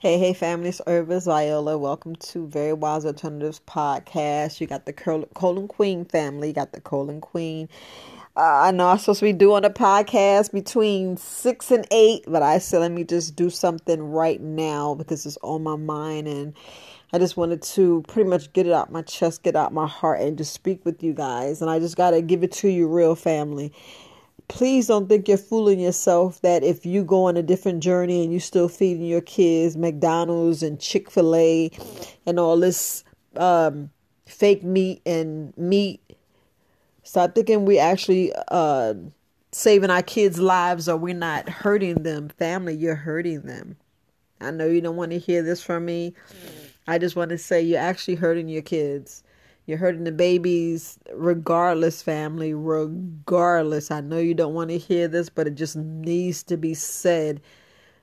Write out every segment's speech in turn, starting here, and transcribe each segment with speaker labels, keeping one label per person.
Speaker 1: Hey, hey, family, it's Herbalist Viola. Welcome to Very Wise Alternatives podcast. You got the Colon Queen family, you got the Colon Queen. Uh, I know I'm supposed to be doing a podcast between six and eight, but I said let me just do something right now because it's on my mind and I just wanted to pretty much get it out my chest, get out my heart, and just speak with you guys. And I just got to give it to you, real family please don't think you're fooling yourself that if you go on a different journey and you still feeding your kids McDonald's and Chick fil A and all this um, fake meat and meat, start thinking we actually uh, saving our kids' lives or we're not hurting them. Family, you're hurting them. I know you don't want to hear this from me. I just want to say you're actually hurting your kids. You're hurting the babies regardless, family, regardless. I know you don't want to hear this, but it just needs to be said.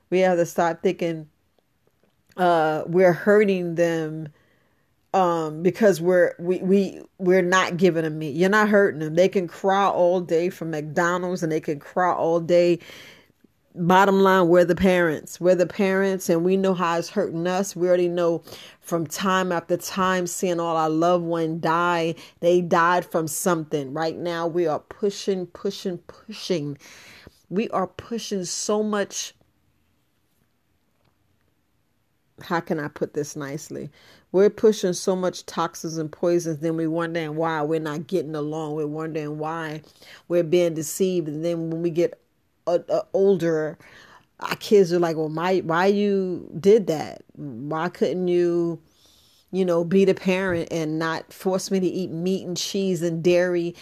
Speaker 1: We have to stop thinking uh, we're hurting them um, because we're we we we're not giving them meat. You're not hurting them. They can cry all day from McDonald's and they can cry all day bottom line, we're the parents. We're the parents, and we know how it's hurting us. We already know from time after time seeing all our loved one die. They died from something. Right now, we are pushing, pushing, pushing. We are pushing so much. How can I put this nicely? We're pushing so much toxins and poisons, then we're wondering why we're not getting along. We're wondering why we're being deceived. And then when we get uh, older, our kids are like, well, my, why you did that? Why couldn't you, you know, be the parent and not force me to eat meat and cheese and dairy?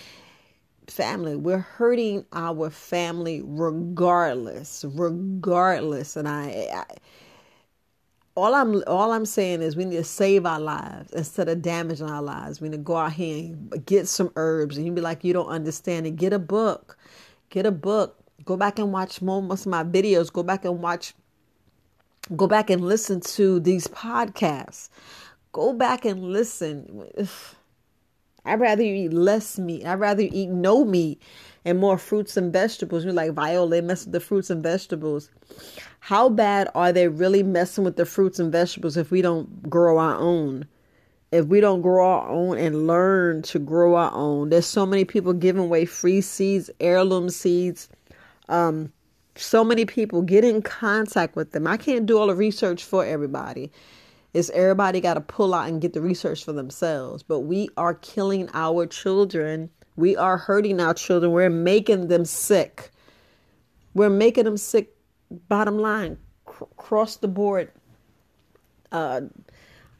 Speaker 1: Family, we're hurting our family regardless, regardless. And I, I all I'm all I'm saying is we need to save our lives instead of damaging our lives. We need to go out here and get some herbs. And you be like, you don't understand it. Get a book. Get a book. Go back and watch most of my videos. Go back and watch, go back and listen to these podcasts. Go back and listen. I'd rather you eat less meat. I'd rather you eat no meat and more fruits and vegetables. You're like, Viola, mess with the fruits and vegetables. How bad are they really messing with the fruits and vegetables if we don't grow our own? If we don't grow our own and learn to grow our own, there's so many people giving away free seeds, heirloom seeds, um, so many people get in contact with them. I can't do all the research for everybody. It's everybody got to pull out and get the research for themselves. But we are killing our children. We are hurting our children. We're making them sick. We're making them sick. Bottom line, cr- across the board. Uh,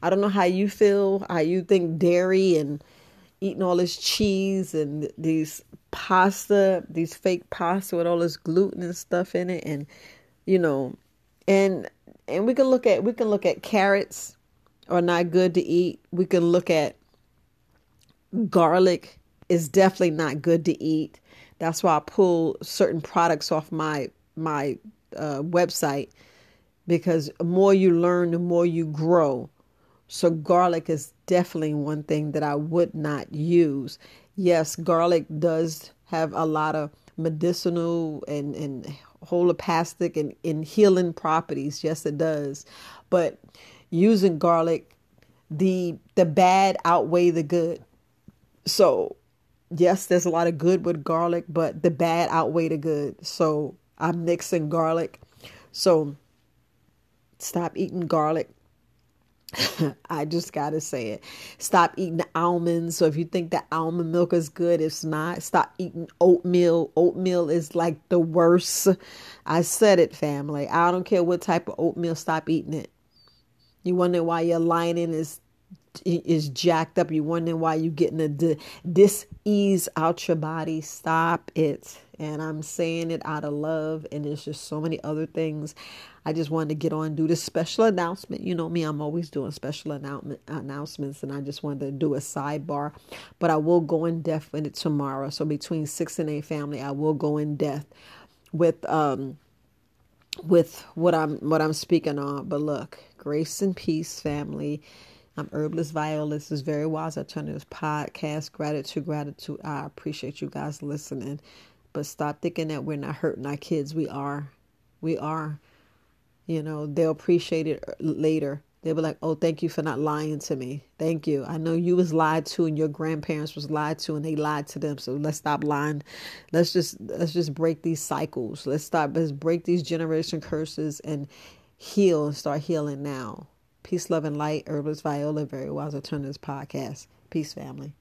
Speaker 1: I don't know how you feel, how you think dairy and eating all this cheese and these pasta, these fake pasta with all this gluten and stuff in it, and you know, and and we can look at we can look at carrots are not good to eat. We can look at garlic is definitely not good to eat. That's why I pull certain products off my my uh, website because more you learn, the more you grow. So garlic is definitely one thing that I would not use yes, garlic does have a lot of medicinal and, and holopathic and, and healing properties. Yes, it does. But using garlic, the the bad outweigh the good. So yes, there's a lot of good with garlic, but the bad outweigh the good. So I'm mixing garlic. So stop eating garlic I just gotta say it. Stop eating almonds. So if you think that almond milk is good, it's not. Stop eating oatmeal. Oatmeal is like the worst. I said it, family. I don't care what type of oatmeal. Stop eating it. You wonder why your lining is is jacked up. You wondering why you're getting a dis ease out your body. Stop it. And I'm saying it out of love. And there's just so many other things. I just wanted to get on do this special announcement. You know me, I'm always doing special announcement announcements, and I just wanted to do a sidebar. But I will go in depth in it tomorrow. So between six and eight family, I will go in depth with um with what I'm what I'm speaking on. But look, grace and peace, family. I'm Herbalist Viola. This is Very Wise Alternatives Podcast. Gratitude, gratitude. I appreciate you guys listening. But stop thinking that we're not hurting our kids. We are. We are. you know, they'll appreciate it uh, later. They'll be like, "Oh, thank you for not lying to me. Thank you. I know you was lied to, and your grandparents was lied to, and they lied to them. So let's stop lying. Let's just let's just break these cycles. Let's stop. Let's break these generation curses and heal and start healing now. Peace, love, and light. Herbalist Viola, very wise this podcast. Peace, family.